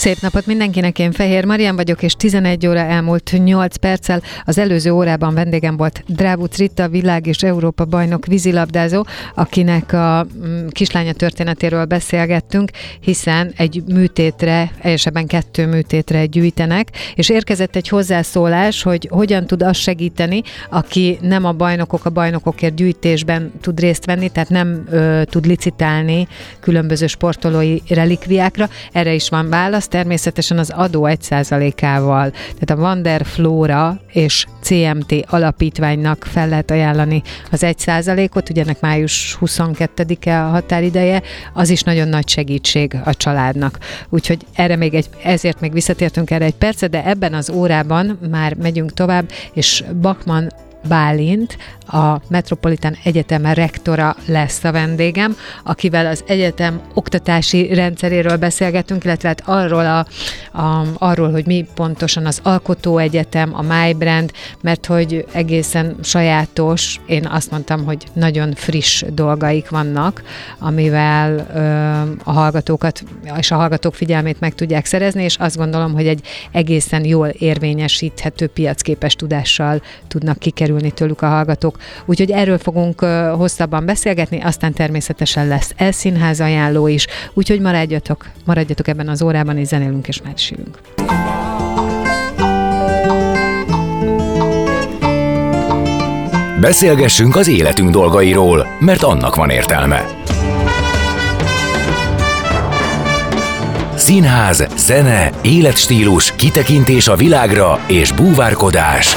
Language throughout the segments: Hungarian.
Szép napot mindenkinek, én Fehér Marian vagyok, és 11 óra elmúlt 8 perccel. Az előző órában vendégem volt Drávuc Ritta, világ és Európa bajnok vízilabdázó, akinek a mm, kislánya történetéről beszélgettünk, hiszen egy műtétre, egyesebben kettő műtétre gyűjtenek, és érkezett egy hozzászólás, hogy hogyan tud az segíteni, aki nem a bajnokok a bajnokokért gyűjtésben tud részt venni, tehát nem ö, tud licitálni különböző sportolói relikviákra. Erre is van válasz természetesen az adó 1%-ával. Tehát a Wander Flora és CMT alapítványnak fel lehet ajánlani az 1%-ot, ugye ennek május 22-e a határideje, az is nagyon nagy segítség a családnak. Úgyhogy erre még egy, ezért még visszatértünk erre egy percet, de ebben az órában már megyünk tovább, és Bakman Bálint, a Metropolitan Egyetem rektora lesz a vendégem, akivel az egyetem oktatási rendszeréről beszélgetünk, illetve hát arról, a, a, arról, hogy mi pontosan az Alkotó Egyetem, a MyBrand, mert hogy egészen sajátos, én azt mondtam, hogy nagyon friss dolgaik vannak, amivel ö, a hallgatókat és a hallgatók figyelmét meg tudják szerezni, és azt gondolom, hogy egy egészen jól érvényesíthető piacképes tudással tudnak kikerülni tőlük a hallgatók. Úgyhogy erről fogunk hosszabban beszélgetni, aztán természetesen lesz elszínház ajánló is, úgyhogy maradjatok, maradjatok ebben az órában, és zenélünk és mesélünk. Beszélgessünk az életünk dolgairól, mert annak van értelme. Színház, zene, életstílus, kitekintés a világra és búvárkodás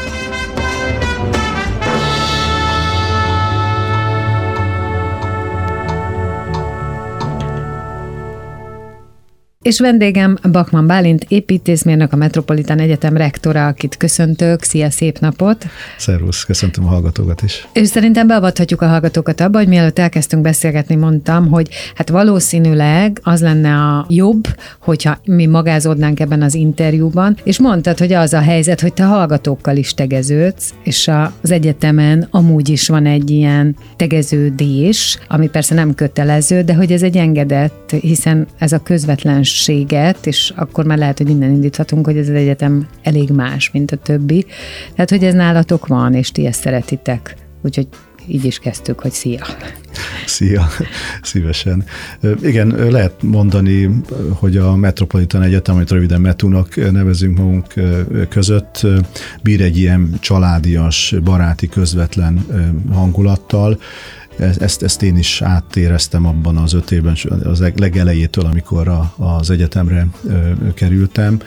És vendégem Bakman Bálint, építészmérnök, a Metropolitan Egyetem rektora, akit köszöntök. Szia, szép napot! Szervusz, köszöntöm a hallgatókat is. És szerintem beavathatjuk a hallgatókat abba, hogy mielőtt elkezdtünk beszélgetni, mondtam, hogy hát valószínűleg az lenne a jobb, hogyha mi magázódnánk ebben az interjúban, és mondtad, hogy az a helyzet, hogy te hallgatókkal is tegeződsz, és az egyetemen amúgy is van egy ilyen tegeződés, ami persze nem kötelező, de hogy ez egy engedett, hiszen ez a közvetlen közösséget, és akkor már lehet, hogy innen indíthatunk, hogy ez az egyetem elég más, mint a többi. Tehát, hogy ez nálatok van, és ti ezt szeretitek. Úgyhogy így is kezdtük, hogy szia. Szia, szívesen. Igen, lehet mondani, hogy a Metropolitan Egyetem, amit röviden Metúnak nevezünk magunk között, bír egy ilyen családias, baráti, közvetlen hangulattal, ezt, ezt én is átéreztem abban az öt évben, az legelejétől, amikor a, az egyetemre kerültem.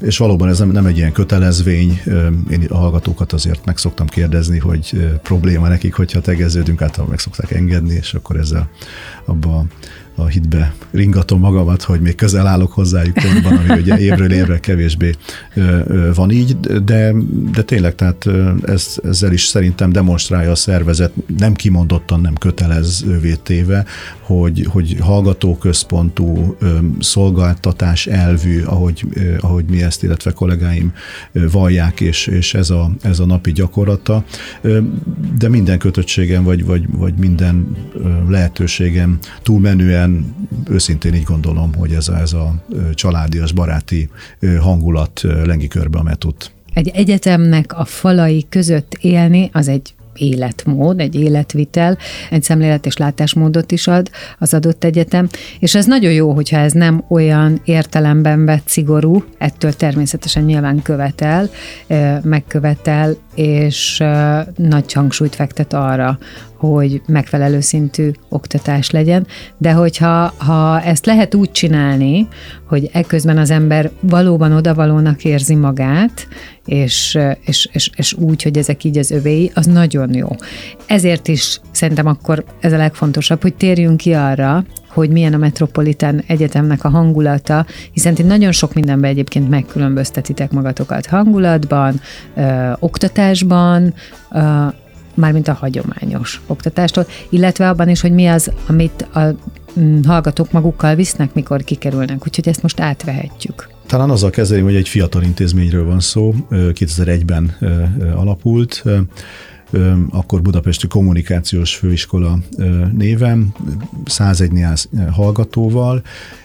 És valóban ez nem, nem egy ilyen kötelezvény, én a hallgatókat azért meg szoktam kérdezni, hogy probléma nekik, hogyha tegeződünk, általában meg szokták engedni, és akkor ezzel abba a hitbe ringatom magamat, hogy még közel állok hozzájuk pontban, ami ugye évről évre kevésbé van így, de, de tényleg, tehát ez, ezzel is szerintem demonstrálja a szervezet, nem kimondottan nem kötelezővé téve, hogy, hogy hallgatóközpontú szolgáltatás elvű, ahogy, ahogy mi ezt, illetve kollégáim vallják, és, és ez, a, ez a napi gyakorlata. De minden kötöttségem, vagy, vagy, vagy minden lehetőségem túlmenően egyszerűen őszintén így gondolom, hogy ez a, ez a családias, baráti hangulat lengi körbe a metut. Egy egyetemnek a falai között élni, az egy életmód, egy életvitel, egy szemlélet és látásmódot is ad az adott egyetem, és ez nagyon jó, hogyha ez nem olyan értelemben vett szigorú, ettől természetesen nyilván követel, megkövetel és nagy hangsúlyt fektet arra, hogy megfelelő szintű oktatás legyen, de hogyha ha ezt lehet úgy csinálni, hogy ekközben az ember valóban odavalónak érzi magát, és, és, és, és úgy, hogy ezek így az övéi, az nagyon jó. Ezért is szerintem akkor ez a legfontosabb, hogy térjünk ki arra, hogy milyen a Metropolitán Egyetemnek a hangulata, hiszen ti nagyon sok mindenben egyébként megkülönböztetitek magatokat hangulatban, ö, oktatásban, ö, mármint a hagyományos oktatástól, illetve abban is, hogy mi az, amit a mm, hallgatók magukkal visznek, mikor kikerülnek. Úgyhogy ezt most átvehetjük. Talán azzal kezdeném, hogy egy fiatal intézményről van szó, 2001-ben alapult, akkor Budapesti Kommunikációs Főiskola néven, 101 hallgatóval,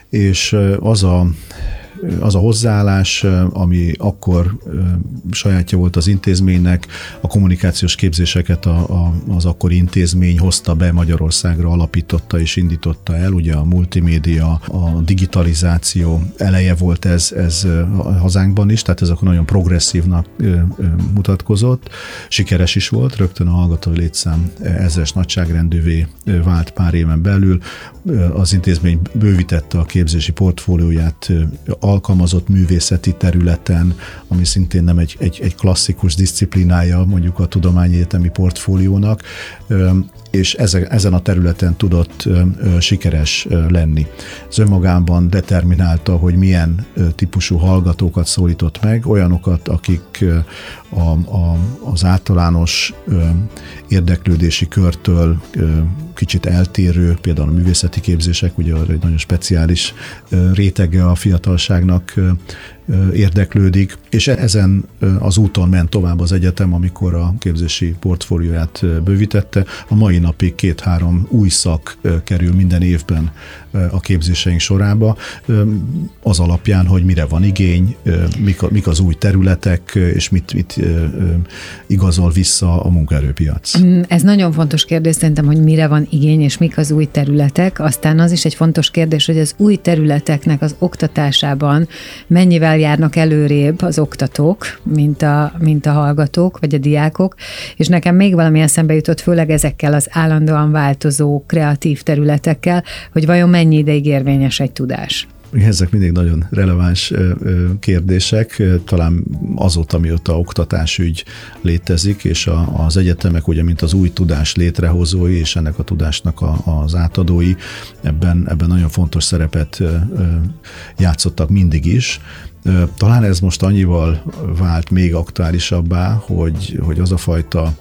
és az a az a hozzáállás, ami akkor sajátja volt az intézménynek, a kommunikációs képzéseket a, a, az akkori intézmény hozta be Magyarországra, alapította és indította el, ugye a multimédia, a digitalizáció eleje volt ez, ez hazánkban is, tehát ez akkor nagyon progresszívnak mutatkozott, sikeres is volt, rögtön a hallgatói létszám ezres nagyságrendűvé vált pár éven belül, az intézmény bővítette a képzési portfólióját alkalmazott művészeti területen, ami szintén nem egy, egy, egy klasszikus disziplinája mondjuk a tudományi egyetemi portfóliónak, és ezen a területen tudott sikeres lenni. Ez önmagában determinálta, hogy milyen típusú hallgatókat szólított meg, olyanokat, akik a, a, az általános érdeklődési körtől kicsit eltérő, például a művészeti képzések, ugye egy nagyon speciális rétege a fiatalságnak érdeklődik, és ezen az úton ment tovább az egyetem, amikor a képzési portfólióját bővítette. A mai napig két-három új szak kerül minden évben a képzéseink sorába, az alapján, hogy mire van igény, mik, az új területek, és mit, mit igazol vissza a munkaerőpiac. Mm, ez nagyon fontos kérdés szerintem, hogy mire van igény, és mik az új területek. Aztán az is egy fontos kérdés, hogy az új területeknek az oktatásában mennyivel járnak előrébb az oktatók, mint a, mint a hallgatók, vagy a diákok, és nekem még valami eszembe jutott, főleg ezekkel az állandóan változó kreatív területekkel, hogy vajon mennyi ideig érvényes egy tudás. Ezek mindig nagyon releváns kérdések, talán azóta, mióta oktatásügy létezik, és az egyetemek ugye, mint az új tudás létrehozói, és ennek a tudásnak az átadói, ebben, ebben nagyon fontos szerepet játszottak mindig is. Talán ez most annyival vált még aktuálisabbá, hogy, hogy az a fajta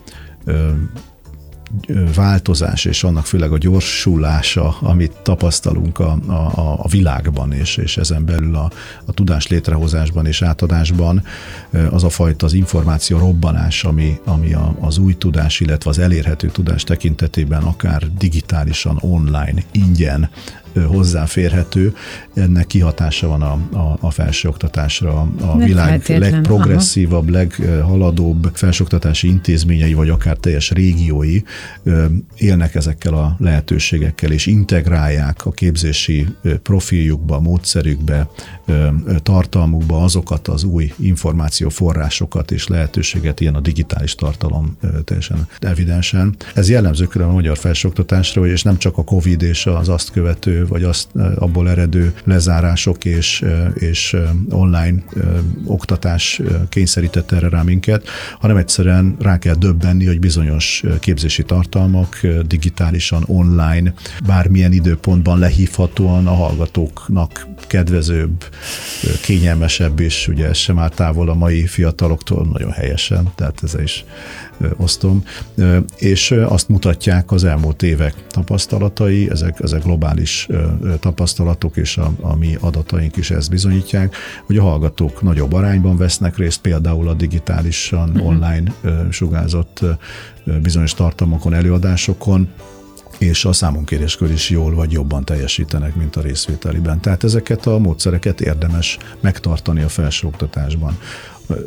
változás, és annak főleg a gyorsulása, amit tapasztalunk a, a, a világban, és, és ezen belül a, a tudás létrehozásban és átadásban, az a fajta az információ robbanás, ami, ami a, az új tudás, illetve az elérhető tudás tekintetében akár digitálisan, online, ingyen hozzáférhető, ennek kihatása van a, a, a felsőoktatásra. A Nem világ feltétlen. legprogresszívabb, Aha. leghaladóbb felsőoktatási intézményei, vagy akár teljes régiói élnek ezekkel a lehetőségekkel, és integrálják a képzési profiljukba, módszerükbe, tartalmukba azokat az új információforrásokat és lehetőséget, ilyen a digitális tartalom teljesen evidensen. Ez jellemző külön a magyar felsőoktatásra, és nem csak a COVID és az azt követő vagy azt abból eredő lezárások és, és online oktatás kényszerített erre rá minket, hanem egyszerűen rá kell döbbenni, hogy bizonyos képzési tartalmak digitálisan, online, bármilyen időpontban lehívhatóan a hallgatóknak kedvezőbb, kényelmesebb, és ugye ez sem áll távol a mai fiataloktól, nagyon helyesen, tehát ez is osztom, és azt mutatják az elmúlt évek tapasztalatai, ezek, ezek globális tapasztalatok, és a, a mi adataink is ezt bizonyítják, hogy a hallgatók nagyobb arányban vesznek részt például a digitálisan uh-huh. online sugázott bizonyos tartalmakon, előadásokon, és a számonkéréskör is jól vagy jobban teljesítenek, mint a részvételiben. Tehát ezeket a módszereket érdemes megtartani a felsőoktatásban.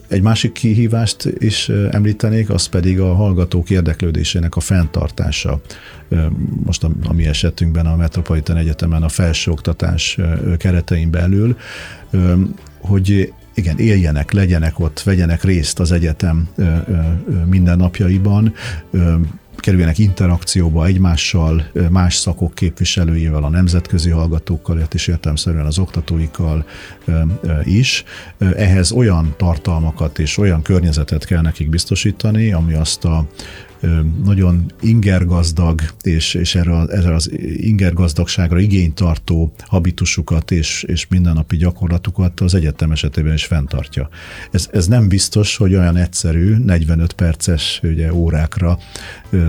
Egy másik kihívást is említenék, az pedig a hallgatók érdeklődésének a fenntartása. Most a, a mi esetünkben a Metropolitan Egyetemen a felsőoktatás keretein belül, hogy igen, éljenek, legyenek ott, vegyenek részt az egyetem mindennapjaiban, kerüljenek interakcióba egymással, más szakok képviselőivel, a nemzetközi hallgatókkal, és értelmszerűen az oktatóikkal is. Ehhez olyan tartalmakat és olyan környezetet kell nekik biztosítani, ami azt a nagyon ingergazdag, és, és erre, erre az ingergazdagságra igényt tartó habitusukat és, és mindennapi gyakorlatukat az egyetem esetében is fenntartja. Ez, ez nem biztos, hogy olyan egyszerű 45 perces ugye, órákra,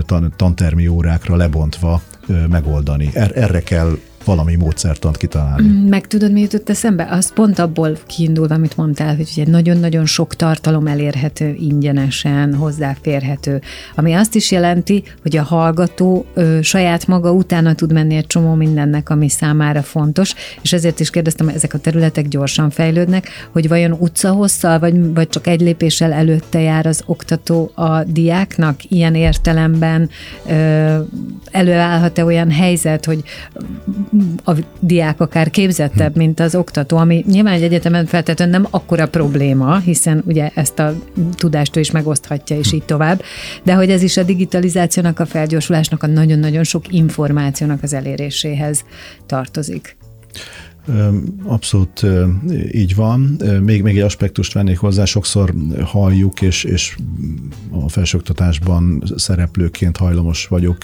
tan, tantermi órákra lebontva megoldani. Er, erre kell valami módszertant kitalálni. Mm, meg tudod, mi jutott eszembe? Az pont abból kiindul, amit mondtál, hogy ugye nagyon-nagyon sok tartalom elérhető ingyenesen, hozzáférhető, ami azt is jelenti, hogy a hallgató ö, saját maga utána tud menni egy csomó mindennek, ami számára fontos, és ezért is kérdeztem, hogy ezek a területek gyorsan fejlődnek, hogy vajon utcahosszal, vagy, vagy csak egy lépéssel előtte jár az oktató a diáknak, ilyen értelemben ö, előállhat-e olyan helyzet, hogy a diák akár képzettebb, mint az oktató, ami nyilván egy egyetemen feltétlenül nem akkora probléma, hiszen ugye ezt a tudást ő is megoszthatja, és így tovább, de hogy ez is a digitalizációnak, a felgyorsulásnak, a nagyon-nagyon sok információnak az eléréséhez tartozik. Abszolút így van. Még, még egy aspektust vennék hozzá, sokszor halljuk, és, és a felsőoktatásban szereplőként hajlamos vagyok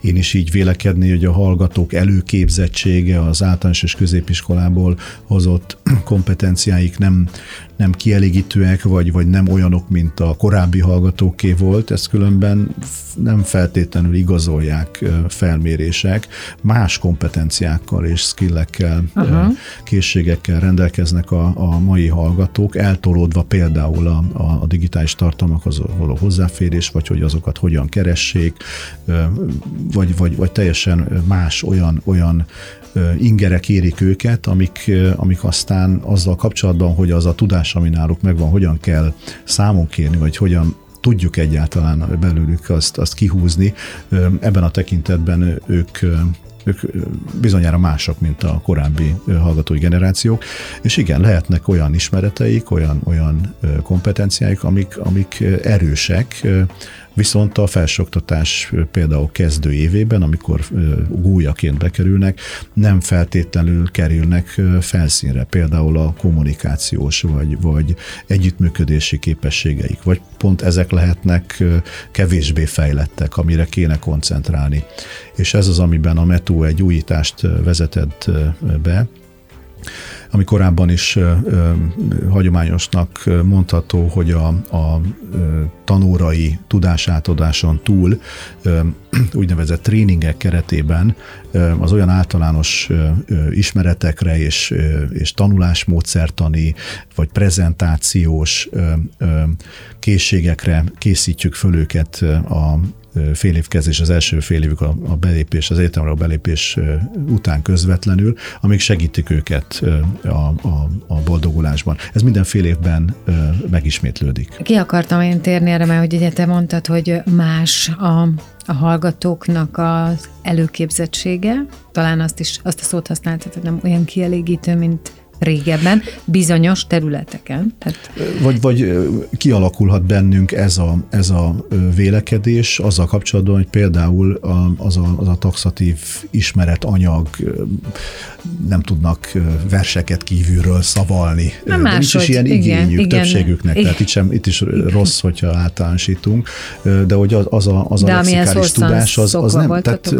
én is így vélekedni, hogy a hallgatók előképzettsége az általános és középiskolából hozott kompetenciáik nem, nem kielégítőek, vagy, vagy nem olyanok, mint a korábbi hallgatóké volt, ezt különben nem feltétlenül igazolják felmérések, más kompetenciákkal és skillekkel, Aha. készségekkel rendelkeznek a, a mai hallgatók, eltolódva például a, a, a digitális tartalmakhoz való hozzáférés, vagy hogy azokat hogyan keressék, vagy, vagy, vagy teljesen más olyan, olyan ingerek érik őket, amik, amik aztán azzal kapcsolatban, hogy az a tudás, ami náluk megvan, hogyan kell számon kérni, vagy hogyan tudjuk egyáltalán belőlük azt, azt kihúzni. Ebben a tekintetben ők ők bizonyára mások, mint a korábbi hallgatói generációk, és igen, lehetnek olyan ismereteik, olyan, olyan kompetenciáik, amik, amik erősek, Viszont a felsőoktatás például kezdő évében, amikor gújaként bekerülnek, nem feltétlenül kerülnek felszínre, például a kommunikációs vagy, vagy együttműködési képességeik, vagy pont ezek lehetnek kevésbé fejlettek, amire kéne koncentrálni. És ez az, amiben a METO egy újítást vezetett be, ami korábban is ö, ö, hagyományosnak mondható, hogy a, a tanórai tudásátadáson túl ö, úgynevezett tréningek keretében az olyan általános ismeretekre és, és tanulásmódszertani vagy prezentációs készségekre készítjük föl őket a fél év kezdés, az első fél évük a, a belépés, az egyetemre a belépés után közvetlenül, amik segítik őket a, a, a boldogulásban. Ez minden fél évben megismétlődik. Ki akartam én térni erre, mert hogy ugye te mondtad, hogy más a, a hallgatóknak az előképzettsége, talán azt is, azt a szót használtad, hogy nem olyan kielégítő, mint régebben, bizonyos területeken. Tehát... Vagy, vagy kialakulhat bennünk ez a, ez a vélekedés azzal kapcsolatban, hogy például az a, az a taxatív ismeretanyag nem tudnak verseket kívülről szavalni. Nem máshogy, Nincs is ilyen igényük igen, többségüknek, igen. tehát itt, sem, itt is igen. rossz, hogyha általánosítunk, de hogy az, az a, az a lexikális tudás, az, az nem, tehát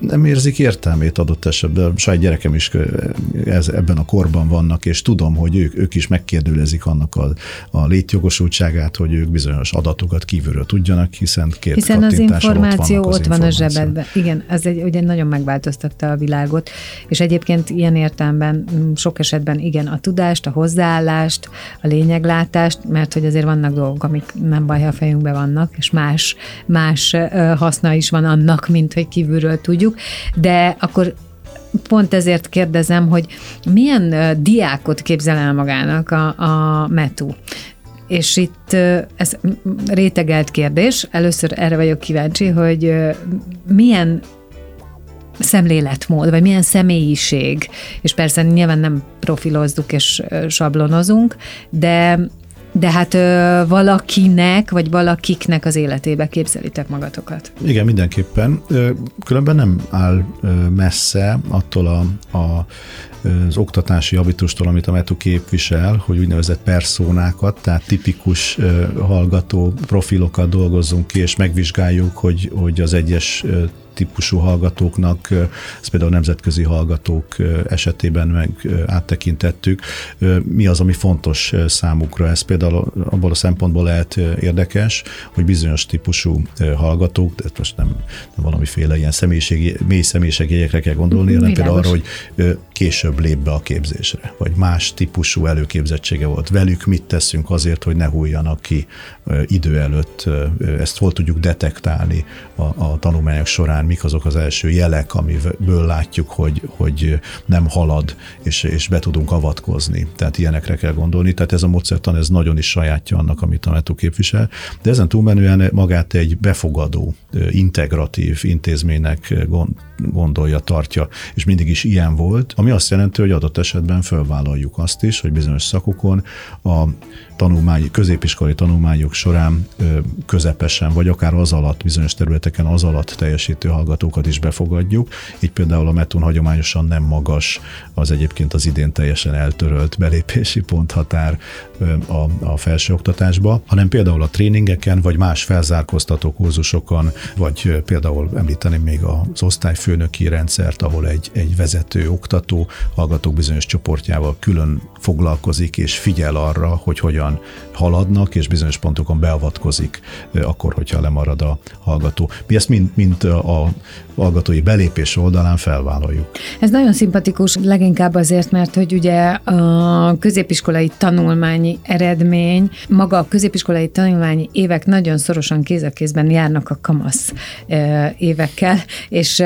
nem érzik értelmét adott esetben. Saját gyerekem is ez, ebben a korban vannak, és tudom, hogy ők, ők is megkérdőlezik annak a, a létjogosultságát, hogy ők bizonyos adatokat kívülről tudjanak, hiszen két Hiszen az információ ott, ott van a zsebedben. Igen, ez egy, ugye nagyon megváltoztatta a világot, és egyébként ilyen értelemben mm, sok esetben igen, a tudást, a hozzáállást, a lényeglátást, mert hogy azért vannak dolgok, amik nem baj, ha a fejünkben vannak, és más, más haszna is van annak, mint hogy kívülről tudjuk, de akkor pont ezért kérdezem, hogy milyen diákot képzel el magának a, a METU? És itt ez rétegelt kérdés, először erre vagyok kíváncsi, hogy milyen szemléletmód, vagy milyen személyiség, és persze nyilván nem profilozzuk és sablonozunk, de de hát ö, valakinek, vagy valakiknek az életébe képzelitek magatokat. Igen, mindenképpen. Különben nem áll messze attól a, a az oktatási habitustól, amit a METU képvisel, hogy úgynevezett perszónákat, tehát tipikus hallgató profilokat dolgozzunk ki, és megvizsgáljuk, hogy, hogy az egyes típusú hallgatóknak, ezt például a nemzetközi hallgatók esetében meg áttekintettük, mi az, ami fontos számukra. Ez például abból a szempontból lehet érdekes, hogy bizonyos típusú hallgatók, de most nem, nem valamiféle ilyen személyiségi, mély személyiségjegyekre kell gondolni, hanem például arra, hogy később lép be a képzésre, vagy más típusú előképzettsége volt. Velük mit teszünk azért, hogy ne hújjanak ki idő előtt, ezt hol tudjuk detektálni a, a tanulmányok során, mik azok az első jelek, amiből látjuk, hogy, hogy nem halad, és, és be tudunk avatkozni. Tehát ilyenekre kell gondolni. Tehát ez a módszertan, ez nagyon is sajátja annak, amit a METU képvisel. De ezen túlmenően magát egy befogadó, integratív intézménynek gondolja, tartja, és mindig is ilyen volt, ami azt jelenti, hogy adott esetben felvállaljuk azt is, hogy bizonyos szakokon a tanulmány, középiskolai tanulmányok során közepesen, vagy akár az alatt, bizonyos területeken az alatt teljesítő hallgatókat is befogadjuk. Így például a metun hagyományosan nem magas az egyébként az idén teljesen eltörölt belépési ponthatár a, a felsőoktatásba, hanem például a tréningeken, vagy más felzárkóztató kurzusokon, vagy például említeném még az osztályfőnöki rendszert, ahol egy, egy vezető oktató hallgatók bizonyos csoportjával külön foglalkozik és figyel arra, hogy hogyan haladnak, és bizonyos pontokon beavatkozik, akkor, hogyha lemarad a hallgató. Mi ezt mind, mind a hallgatói belépés oldalán felvállaljuk. Ez nagyon szimpatikus, leginkább azért, mert hogy ugye a középiskolai tanulmányi eredmény, maga a középiskolai tanulmányi évek nagyon szorosan kéz a kézben járnak a kamasz évekkel, és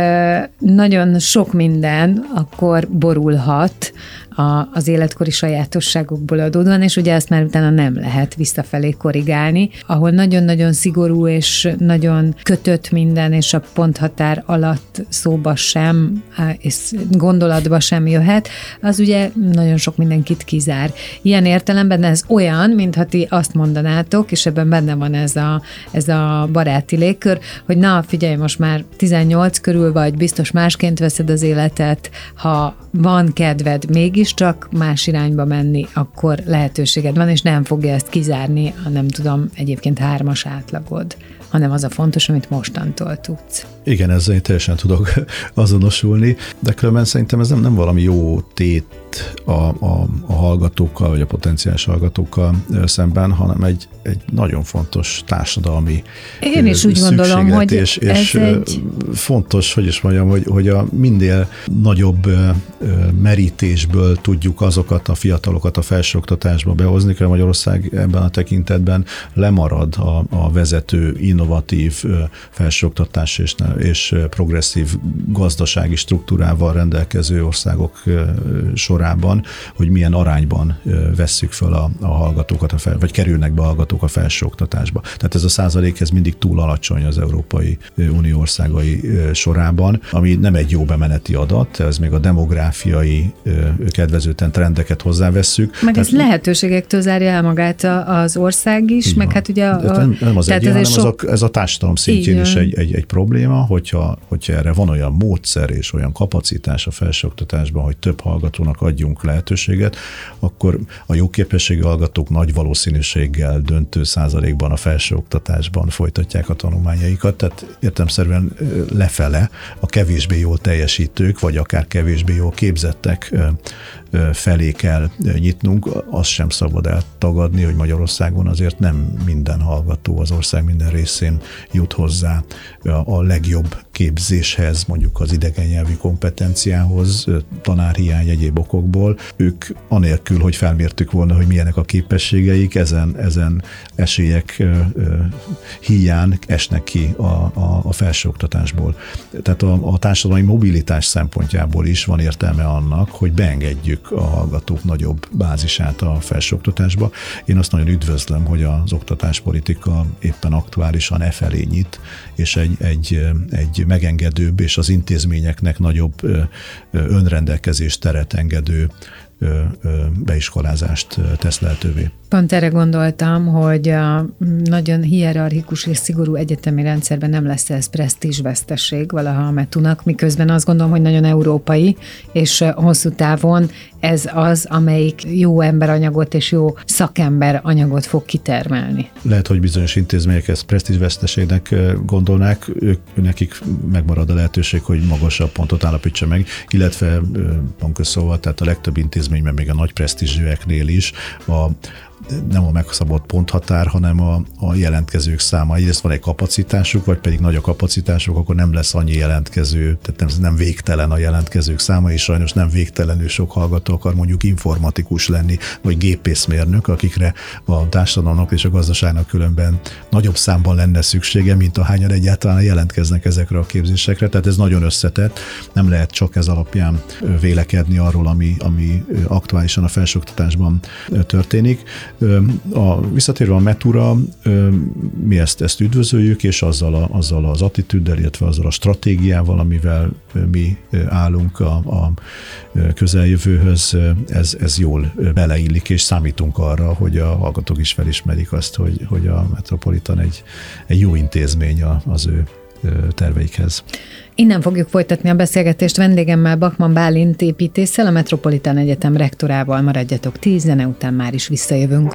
nagyon sok minden akkor borulhat a, az életkori sajátosságokból adódóan, és ugye ezt már utána nem lehet visszafelé korrigálni, ahol nagyon-nagyon szigorú és nagyon kötött minden, és a ponthatár alatt szóba sem, és gondolatba sem jöhet, az ugye nagyon sok mindenkit kizár. Ilyen értelemben ez olyan, mintha ti azt mondanátok, és ebben benne van ez a, ez a baráti légkör, hogy na, figyelj, most már 18 körül vagy, biztos másként veszed az életet, ha van kedved mégiscsak más irányba menni, akkor lehetőséged van, és nem fogja ezt kizárni a nem tudom, egyébként hármas átlagod hanem az a fontos, amit mostantól tudsz. Igen, ezzel én teljesen tudok azonosulni, de különben szerintem ez nem, nem valami jó tét a, a, a hallgatókkal, vagy a potenciális hallgatókkal szemben, hanem egy, egy nagyon fontos társadalmi Én is úgy gondolom, hogy és, és egy... fontos, hogy is mondjam, hogy, hogy a minél nagyobb merítésből tudjuk azokat a fiatalokat a felsőoktatásba behozni, hogy Magyarország ebben a tekintetben lemarad a, a vezető innovatív felsőoktatás és, és progresszív gazdasági struktúrával rendelkező országok sorában, hogy milyen arányban vesszük föl a, a hallgatókat, a fel, vagy kerülnek be a hallgatók a felsőoktatásba. Tehát ez a százalék ez mindig túl alacsony az Európai Unió országai sorában, ami nem egy jó bemeneti adat, ez még a demográfiai kedvezőtlen trendeket hozzávesszük. Meg ez lehetőségektől zárja el magát az ország is, meg hát ugye a, nem, nem az egy, hanem sok... az a, ez a társadalom szintjén Igen. is egy, egy, egy probléma, hogyha, hogyha erre van olyan módszer és olyan kapacitás a felsőoktatásban, hogy több hallgatónak adjunk lehetőséget, akkor a jó képességű hallgatók nagy valószínűséggel döntő százalékban a felsőoktatásban folytatják a tanulmányaikat, tehát értemszerűen lefele a kevésbé jól teljesítők, vagy akár kevésbé jól képzettek felé kell nyitnunk. Azt sem szabad eltagadni, hogy Magyarországon azért nem minden hallgató az ország minden részén jut hozzá a legjobb képzéshez, mondjuk az idegen nyelvi kompetenciához, tanárhiány egyéb okokból. Ők anélkül, hogy felmértük volna, hogy milyenek a képességeik, ezen, ezen esélyek hiány esnek ki a, a, a felsőoktatásból. Tehát a, a társadalmi mobilitás szempontjából is van értelme annak, hogy beengedjük a hallgatók nagyobb bázisát a felsőoktatásba. Én azt nagyon üdvözlöm, hogy az oktatáspolitika éppen aktuálisan e felé nyit, és egy, egy, egy megengedőbb és az intézményeknek nagyobb önrendelkezés teret engedő beiskolázást tesz lehetővé. Pont erre gondoltam, hogy a nagyon hierarchikus és szigorú egyetemi rendszerben nem lesz ez presztízsveszteség valaha a metunak, miközben azt gondolom, hogy nagyon európai, és hosszú távon ez az, amelyik jó emberanyagot és jó szakember anyagot fog kitermelni. Lehet, hogy bizonyos intézmények ezt presztízsveszteségnek gondolnák, ők, nekik megmarad a lehetőség, hogy magasabb pontot állapítsa meg, illetve pontosan tehát a legtöbb intézményben, még a nagy presztízsűeknél is a nem a megszabott ponthatár, hanem a, a jelentkezők száma. Egyrészt van egy kapacitásuk, vagy pedig nagy a kapacitásuk, akkor nem lesz annyi jelentkező, tehát nem, nem végtelen a jelentkezők száma, és sajnos nem végtelenül sok hallgató akar mondjuk informatikus lenni, vagy gépészmérnök, akikre a társadalomnak és a gazdaságnak különben nagyobb számban lenne szüksége, mint a hányan egyáltalán jelentkeznek ezekre a képzésekre. Tehát ez nagyon összetett, nem lehet csak ez alapján vélekedni arról, ami, ami aktuálisan a felsőoktatásban történik. A, visszatérve a Metura, mi ezt, ezt üdvözöljük, és azzal, a, azzal az attitűddel, illetve azzal a stratégiával, amivel mi állunk a, a közeljövőhöz, ez, ez jól beleillik, és számítunk arra, hogy a hallgatók is felismerik azt, hogy, hogy a Metropolitan egy, egy jó intézmény az ő terveikhez. Innen fogjuk folytatni a beszélgetést vendégemmel Bakman Bálint építéssel, a Metropolitán Egyetem rektorával. Maradjatok tíz zene után már is visszajövünk.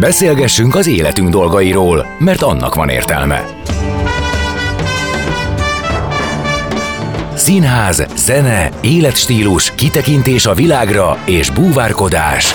Beszélgessünk az életünk dolgairól, mert annak van értelme. Színház, zene, életstílus, kitekintés a világra és búvárkodás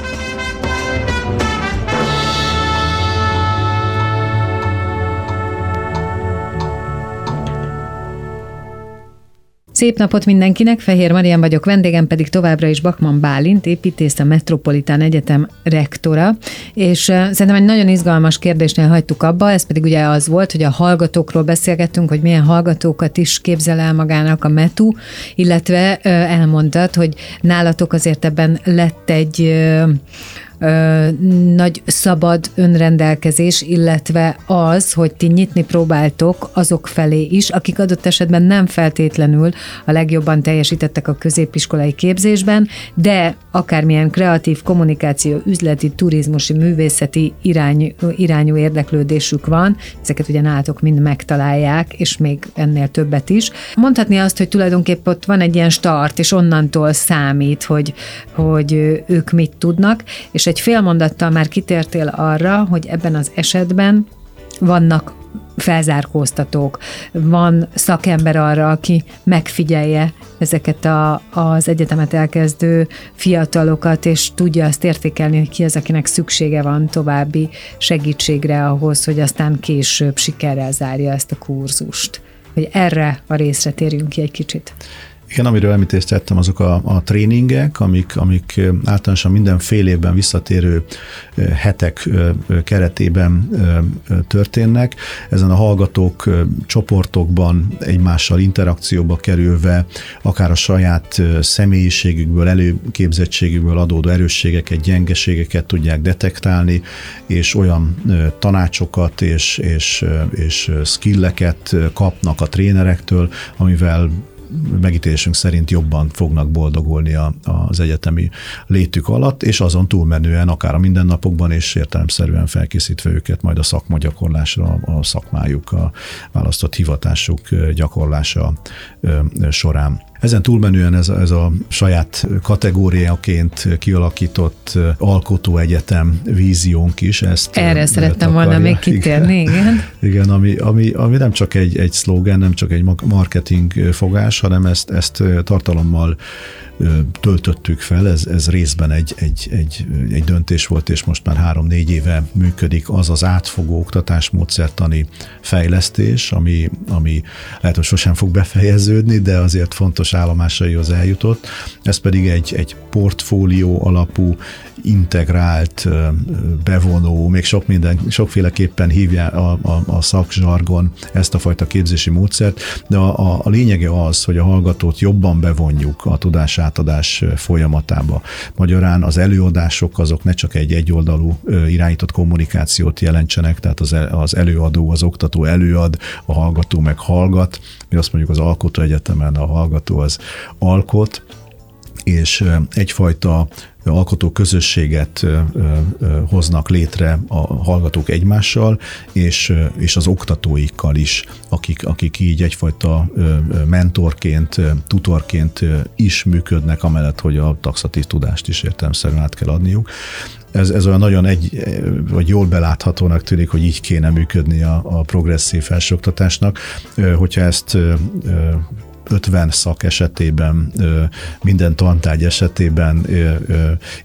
Szép napot mindenkinek, Fehér Marian vagyok, vendégem pedig továbbra is Bakman Bálint, építész, a Metropolitán Egyetem rektora, és szerintem egy nagyon izgalmas kérdésnél hagytuk abba, ez pedig ugye az volt, hogy a hallgatókról beszélgettünk, hogy milyen hallgatókat is képzel el magának a METU, illetve elmondtad, hogy nálatok azért ebben lett egy ö, nagy szabad önrendelkezés, illetve az, hogy ti nyitni próbáltok azok felé is, akik adott esetben nem feltétlenül a legjobban teljesítettek a középiskolai képzésben, de akármilyen kreatív kommunikáció, üzleti, turizmusi, művészeti irány, irányú érdeklődésük van, ezeket ugye nálatok mind megtalálják, és még ennél többet is. Mondhatni azt, hogy tulajdonképpen ott van egy ilyen start, és onnantól számít, hogy, hogy ők mit tudnak, és egy fél mondattal már kitértél arra, hogy ebben az esetben vannak felzárkóztatók, van szakember arra, aki megfigyelje ezeket a, az egyetemet elkezdő fiatalokat, és tudja azt értékelni, hogy ki az, akinek szüksége van további segítségre ahhoz, hogy aztán később sikerrel zárja ezt a kurzust. Hogy erre a részre térjünk ki egy kicsit. Igen, amiről említést tettem, azok a, a tréningek, amik, amik általánosan minden fél évben visszatérő hetek keretében történnek. Ezen a hallgatók csoportokban egymással interakcióba kerülve, akár a saját személyiségükből, előképzettségükből adódó erősségeket, gyengeségeket tudják detektálni, és olyan tanácsokat és, és, és skilleket kapnak a trénerektől, amivel megítélésünk szerint jobban fognak boldogulni a, az egyetemi létük alatt, és azon túlmenően akár a mindennapokban és értelemszerűen felkészítve őket majd a szakma gyakorlásra, a szakmájuk, a választott hivatásuk gyakorlása során. Ezen túlmenően ez, ez a saját kategóriaként kialakított alkotó egyetem víziónk is. Ezt Erre szerettem volna még kitérni, igen. Igen, igen ami, ami, ami nem csak egy, egy szlogen, nem csak egy marketing fogás, hanem ezt, ezt tartalommal töltöttük fel, ez, ez részben egy, egy, egy, egy döntés volt, és most már három-négy éve működik az az átfogó oktatásmódszertani fejlesztés, ami, ami lehet, hogy sosem fog befejeződni, de azért fontos állomásaihoz eljutott. Ez pedig egy, egy portfólió alapú, integrált, bevonó, még sok minden, sokféleképpen hívja a, a, a szakzsargon ezt a fajta képzési módszert, de a, a, a lényege az, hogy a hallgatót jobban bevonjuk a tudásátadás folyamatába. Magyarán az előadások azok ne csak egy egyoldalú irányított kommunikációt jelentsenek, tehát az, az előadó, az oktató előad, a hallgató meg hallgat, mi azt mondjuk az alkotó egyetemen a hallgató az alkot, és egyfajta alkotó közösséget hoznak létre a hallgatók egymással, és, és az oktatóikkal is, akik, akik így egyfajta mentorként, tutorként is működnek, amellett, hogy a taxatív tudást is értelmszerűen át kell adniuk. Ez, ez olyan nagyon egy, vagy jól beláthatónak tűnik, hogy így kéne működni a, a progresszív felsőoktatásnak. Hogyha ezt 50 szak esetében, minden tantárgy esetében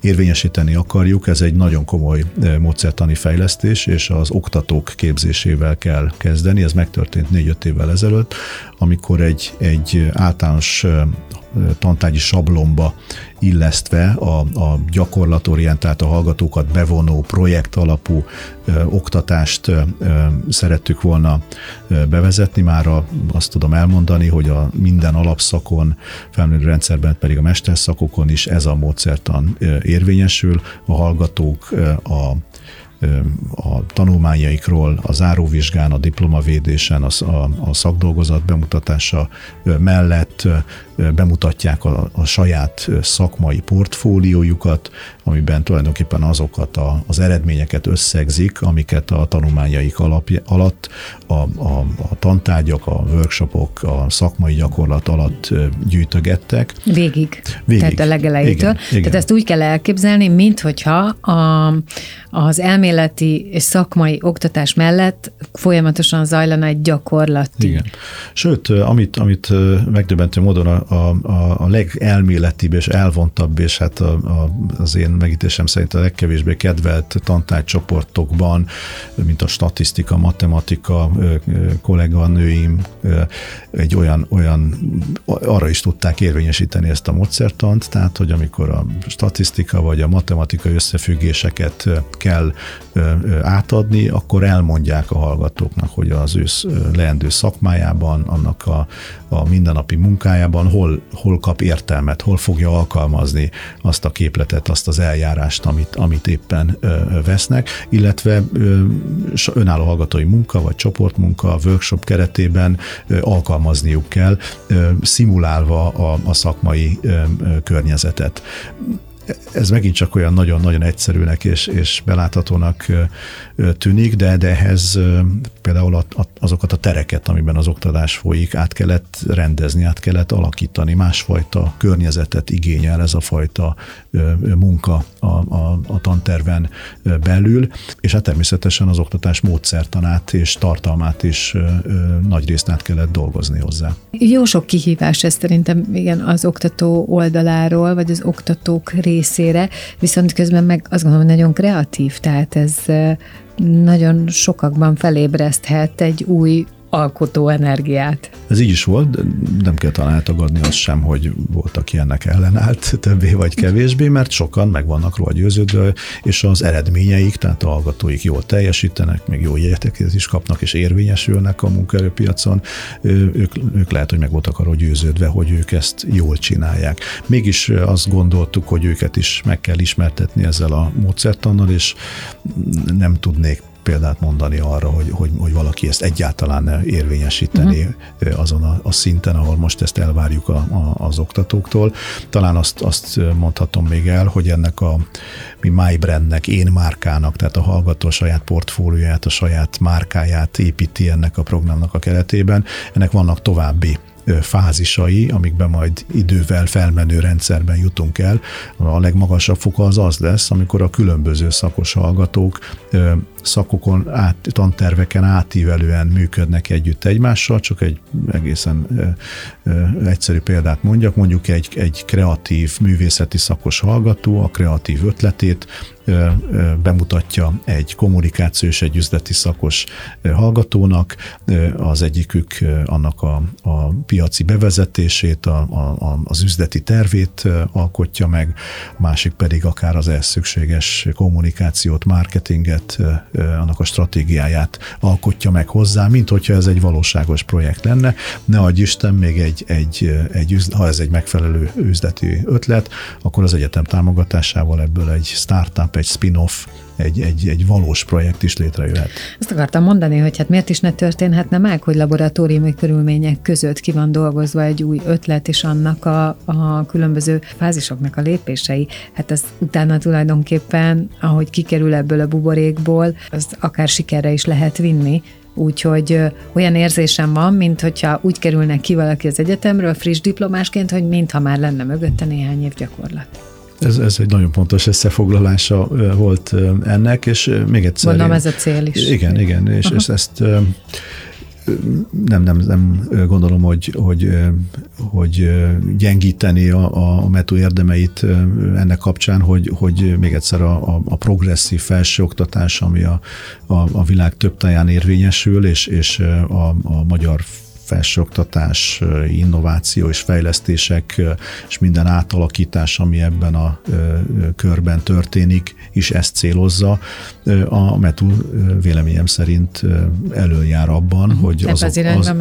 érvényesíteni akarjuk, ez egy nagyon komoly módszertani fejlesztés, és az oktatók képzésével kell kezdeni. Ez megtörtént 4-5 évvel ezelőtt, amikor egy, egy általános tantárgyi sablomba illesztve a, a gyakorlatorientált, a hallgatókat bevonó projekt alapú ö, oktatást ö, szerettük volna ö, bevezetni. Már azt tudom elmondani, hogy a minden alapszakon, felnőtt rendszerben pedig a mesterszakokon is ez a módszertan ö, érvényesül. A hallgatók ö, a a tanulmányaikról, a záróvizsgán, a diplomavédésen, a, a, a szakdolgozat bemutatása mellett bemutatják a, a saját szakmai portfóliójukat, amiben tulajdonképpen azokat a, az eredményeket összegzik, amiket a tanulmányaik alapja, alatt a, a, a tantárgyak, a workshopok, a szakmai gyakorlat alatt gyűjtögettek. Végig. Végig. Tehát a legelejétől. Igen, igen. Tehát ezt úgy kell elképzelni, mint hogyha a, az elméleti és szakmai oktatás mellett folyamatosan zajlana egy gyakorlati. Igen. Sőt, amit, amit megdöbbentő módon a, a, a legelméletibb és elvontabb, és hát a, a, az én megítésem szerint a legkevésbé kedvelt tantárgycsoportokban, mint a statisztika, matematika kolléganőim, egy olyan, olyan, arra is tudták érvényesíteni ezt a módszertant, tehát, hogy amikor a statisztika vagy a matematikai összefüggéseket kell átadni, akkor elmondják a hallgatóknak, hogy az ő leendő szakmájában, annak a, a mindennapi munkájában hol, hol kap értelmet, hol fogja alkalmazni azt a képletet, azt az eljárást, amit, amit éppen vesznek, illetve önálló hallgatói munka, vagy csoportmunka, workshop keretében alkalmazniuk kell, szimulálva a, a szakmai környezetet ez megint csak olyan nagyon-nagyon egyszerűnek és, és beláthatónak tűnik, de, de ehhez például azokat a tereket, amiben az oktatás folyik, át kellett rendezni, át kellett alakítani, másfajta környezetet igényel ez a fajta munka a, a, a tanterven belül, és hát természetesen az oktatás módszertanát és tartalmát is nagy részt át kellett dolgozni hozzá. Jó sok kihívás ez szerintem igen az oktató oldaláról, vagy az oktatók részére, viszont közben meg azt gondolom, hogy nagyon kreatív, tehát ez nagyon sokakban felébreszthet egy új alkotó energiát. Ez így is volt, nem kell talán tagadni azt sem, hogy voltak aki ennek ellenállt, többé vagy kevésbé, mert sokan meg vannak róla győződve, és az eredményeik, tehát a hallgatóik jól teljesítenek, még jó jegyeket is kapnak, és érvényesülnek a munkaerőpiacon, ők, ők lehet, hogy meg voltak arról győződve, hogy ők ezt jól csinálják. Mégis azt gondoltuk, hogy őket is meg kell ismertetni ezzel a módszertannal, és nem tudnék példát mondani arra, hogy, hogy, hogy valaki ezt egyáltalán érvényesíteni uh-huh. azon a, a szinten, ahol most ezt elvárjuk a, a, az oktatóktól. Talán azt, azt mondhatom még el, hogy ennek a mi My Brandnek, én márkának, tehát a hallgató a saját portfólióját, a saját márkáját építi ennek a programnak a keretében. Ennek vannak további fázisai, amikben majd idővel felmenő rendszerben jutunk el. A legmagasabb foka az az lesz, amikor a különböző szakos hallgatók szakokon, át, tanterveken átívelően működnek együtt egymással, csak egy egészen egyszerű példát mondjak, mondjuk egy, egy kreatív művészeti szakos hallgató a kreatív ötletét bemutatja egy kommunikáció és egy üzleti szakos hallgatónak, az egyikük annak a, a piaci bevezetését, a, a, az üzleti tervét alkotja meg, másik pedig akár az ehhez szükséges kommunikációt, marketinget, annak a stratégiáját alkotja meg hozzá, mint hogyha ez egy valóságos projekt lenne. Ne adj Isten, még egy, egy, egy ha ez egy megfelelő üzleti ötlet, akkor az egyetem támogatásával ebből egy startup, egy spin-off, egy, egy, egy valós projekt is létrejöhet. Azt akartam mondani, hogy hát miért is ne történhetne meg, hogy laboratóriumi körülmények között ki van dolgozva egy új ötlet, és annak a, a különböző fázisoknak a lépései. Hát ez utána tulajdonképpen, ahogy kikerül ebből a buborékból, az akár sikerre is lehet vinni, Úgyhogy olyan érzésem van, mint hogyha úgy kerülnek ki valaki az egyetemről friss diplomásként, hogy mintha már lenne mögötte néhány év gyakorlat. Ez, ez egy nagyon pontos összefoglalása volt ennek, és még egyszer... Gondolom ez a cél is. Igen, igen, és, és ezt nem, nem, nem gondolom, hogy, hogy, hogy gyengíteni a, a METO érdemeit ennek kapcsán, hogy, hogy még egyszer a, a, a progresszív felsőoktatás, ami a, a, a világ több táján érvényesül, és, és a, a magyar felsőoktatás, innováció és fejlesztések és minden átalakítás, ami ebben a körben történik, is ezt célozza. A METU véleményem szerint előjár abban, uh-huh. hogy azok, az, az,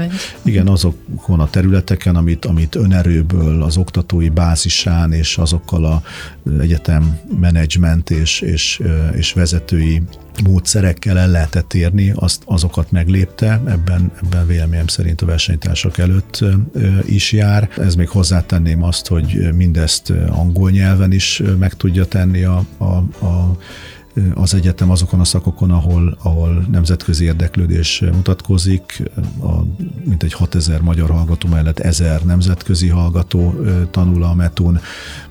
igen, azokon a területeken, amit, amit önerőből, az oktatói bázisán és azokkal a egyetem menedzsment és, és, és vezetői módszerekkel el lehetett érni, azt, azokat meglépte, ebben, ebben véleményem szerint a versenytársak előtt is jár. Ez még hozzátenném azt, hogy mindezt angol nyelven is meg tudja tenni a, a, a az egyetem azokon a szakokon, ahol, ahol nemzetközi érdeklődés mutatkozik, a, mint egy 6000 magyar hallgató mellett 1000 nemzetközi hallgató tanul a METUN,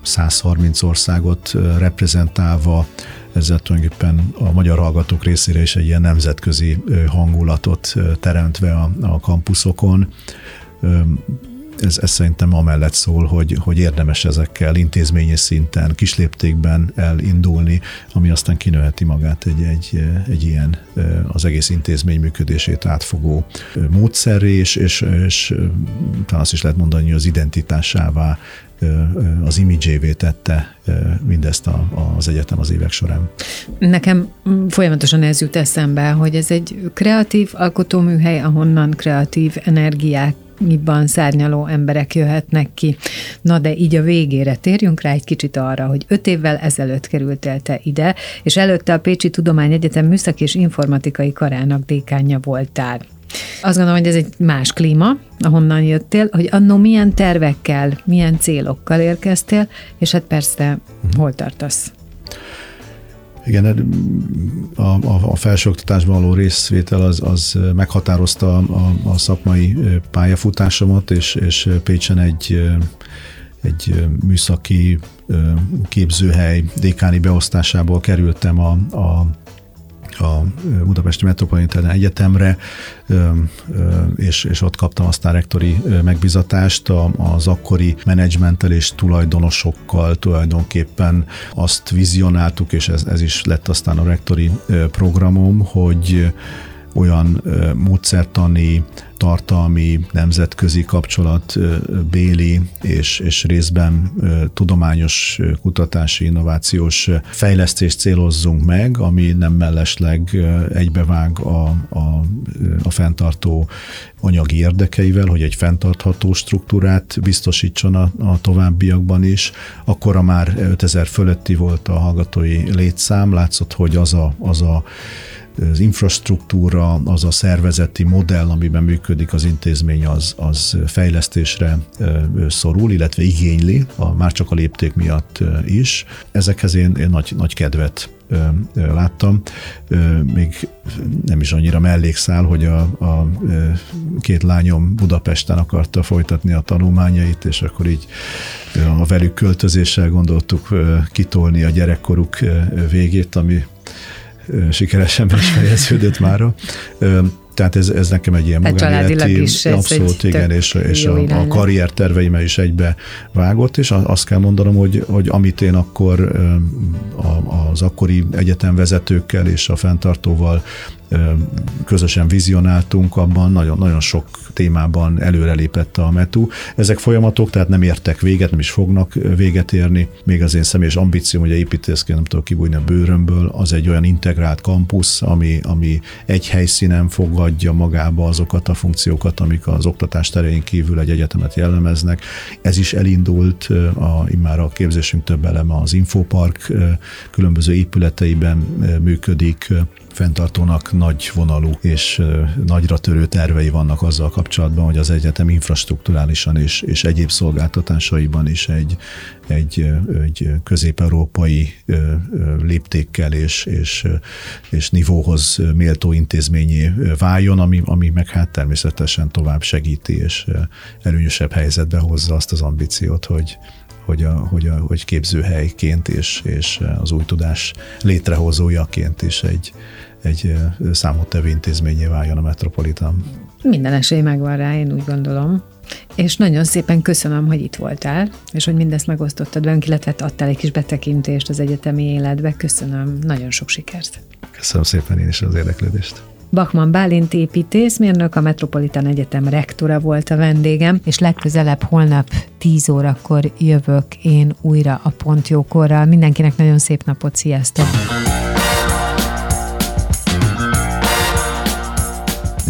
130 országot reprezentálva, ezzel tulajdonképpen a magyar hallgatók részére is egy ilyen nemzetközi hangulatot teremtve a, a kampuszokon. Ez, ez szerintem amellett szól, hogy, hogy érdemes ezekkel intézményes szinten, kisléptékben elindulni, ami aztán kinőheti magát egy, egy, egy ilyen az egész intézmény működését átfogó módszerré, és, és, és talán azt is lehet mondani, hogy az identitásává az imidzsévé tette mindezt a, az egyetem az évek során. Nekem folyamatosan ez jut eszembe, hogy ez egy kreatív alkotóműhely, ahonnan kreatív energiák miban szárnyaló emberek jöhetnek ki. Na de így a végére térjünk rá egy kicsit arra, hogy öt évvel ezelőtt kerültél te ide, és előtte a Pécsi Tudományegyetem Műszaki és Informatikai Karának dékánja voltál. Azt gondolom, hogy ez egy más klíma, ahonnan jöttél, hogy annó milyen tervekkel, milyen célokkal érkeztél, és hát persze, uh-huh. hol tartasz? Igen, a, a, a felsőoktatásban való részvétel az, az meghatározta a, a szakmai pályafutásomat, és, és Pécsen egy, egy műszaki képzőhely dékáni beosztásából kerültem a, a a Budapesti Metropolitán Egyetemre, és, és ott kaptam aztán rektori megbizatást az akkori menedzsmenttel és tulajdonosokkal. Tulajdonképpen azt vizionáltuk, és ez, ez is lett aztán a rektori programom, hogy olyan módszertani, tartalmi, nemzetközi kapcsolat béli és, és részben tudományos kutatási, innovációs fejlesztést célozzunk meg, ami nem mellesleg egybevág a, a, a fenntartó anyagi érdekeivel, hogy egy fenntartható struktúrát biztosítson a, a továbbiakban is. Akkora már 5000 fölötti volt a hallgatói létszám, látszott, hogy az a, az a az infrastruktúra, az a szervezeti modell, amiben működik az intézmény, az, az fejlesztésre szorul, illetve igényli, a, már csak a lépték miatt is. Ezekhez én, én nagy, nagy kedvet láttam. Még nem is annyira mellékszál, hogy a, a két lányom Budapesten akarta folytatni a tanulmányait, és akkor így a velük költözéssel gondoltuk kitolni a gyerekkoruk végét, ami sikeresen is fejeződött mára. Tehát ez, ez nekem egy ilyen magánéleti, is abszolút igen, és, és a, a karrier terveimel is egybe vágott, és azt kell mondanom, hogy, hogy amit én akkor az akkori egyetemvezetőkkel és a fenntartóval közösen vizionáltunk, abban nagyon, nagyon sok témában előrelépett a METU. Ezek folyamatok, tehát nem értek véget, nem is fognak véget érni. Még az én személyes ambícióm, hogy építészként nem tudok kibújni a bőrömből, az egy olyan integrált kampusz, ami, ami egy helyszínen fogadja magába azokat a funkciókat, amik az oktatás terén kívül egy egyetemet jellemeznek. Ez is elindult, a, immár a képzésünk több eleme az Infopark különböző épületeiben működik, fenntartónak nagy vonalú és nagyra törő tervei vannak azzal kapcsolatban, hogy az egyetem infrastruktúrálisan és, és egyéb szolgáltatásaiban is egy, egy, egy közép-európai léptékkel és, és, és nivóhoz méltó intézményé váljon, ami, ami meg hát természetesen tovább segíti és előnyösebb helyzetbe hozza azt az ambíciót, hogy, hogy, a, hogy, a, hogy képzőhelyként és, és az új tudás létrehozójaként is egy, egy számottevő intézményé váljon a Metropolitan. Minden esély megvan rá, én úgy gondolom. És nagyon szépen köszönöm, hogy itt voltál, és hogy mindezt megosztottad velünk, illetve adtál egy kis betekintést az egyetemi életbe. Köszönöm, nagyon sok sikert. Köszönöm szépen én is az érdeklődést. Bachmann Bálint építészmérnök, a Metropolitan Egyetem rektora volt a vendégem, és legközelebb holnap 10 órakor jövök én újra a Pontjókorral. Mindenkinek nagyon szép napot, sziasztok!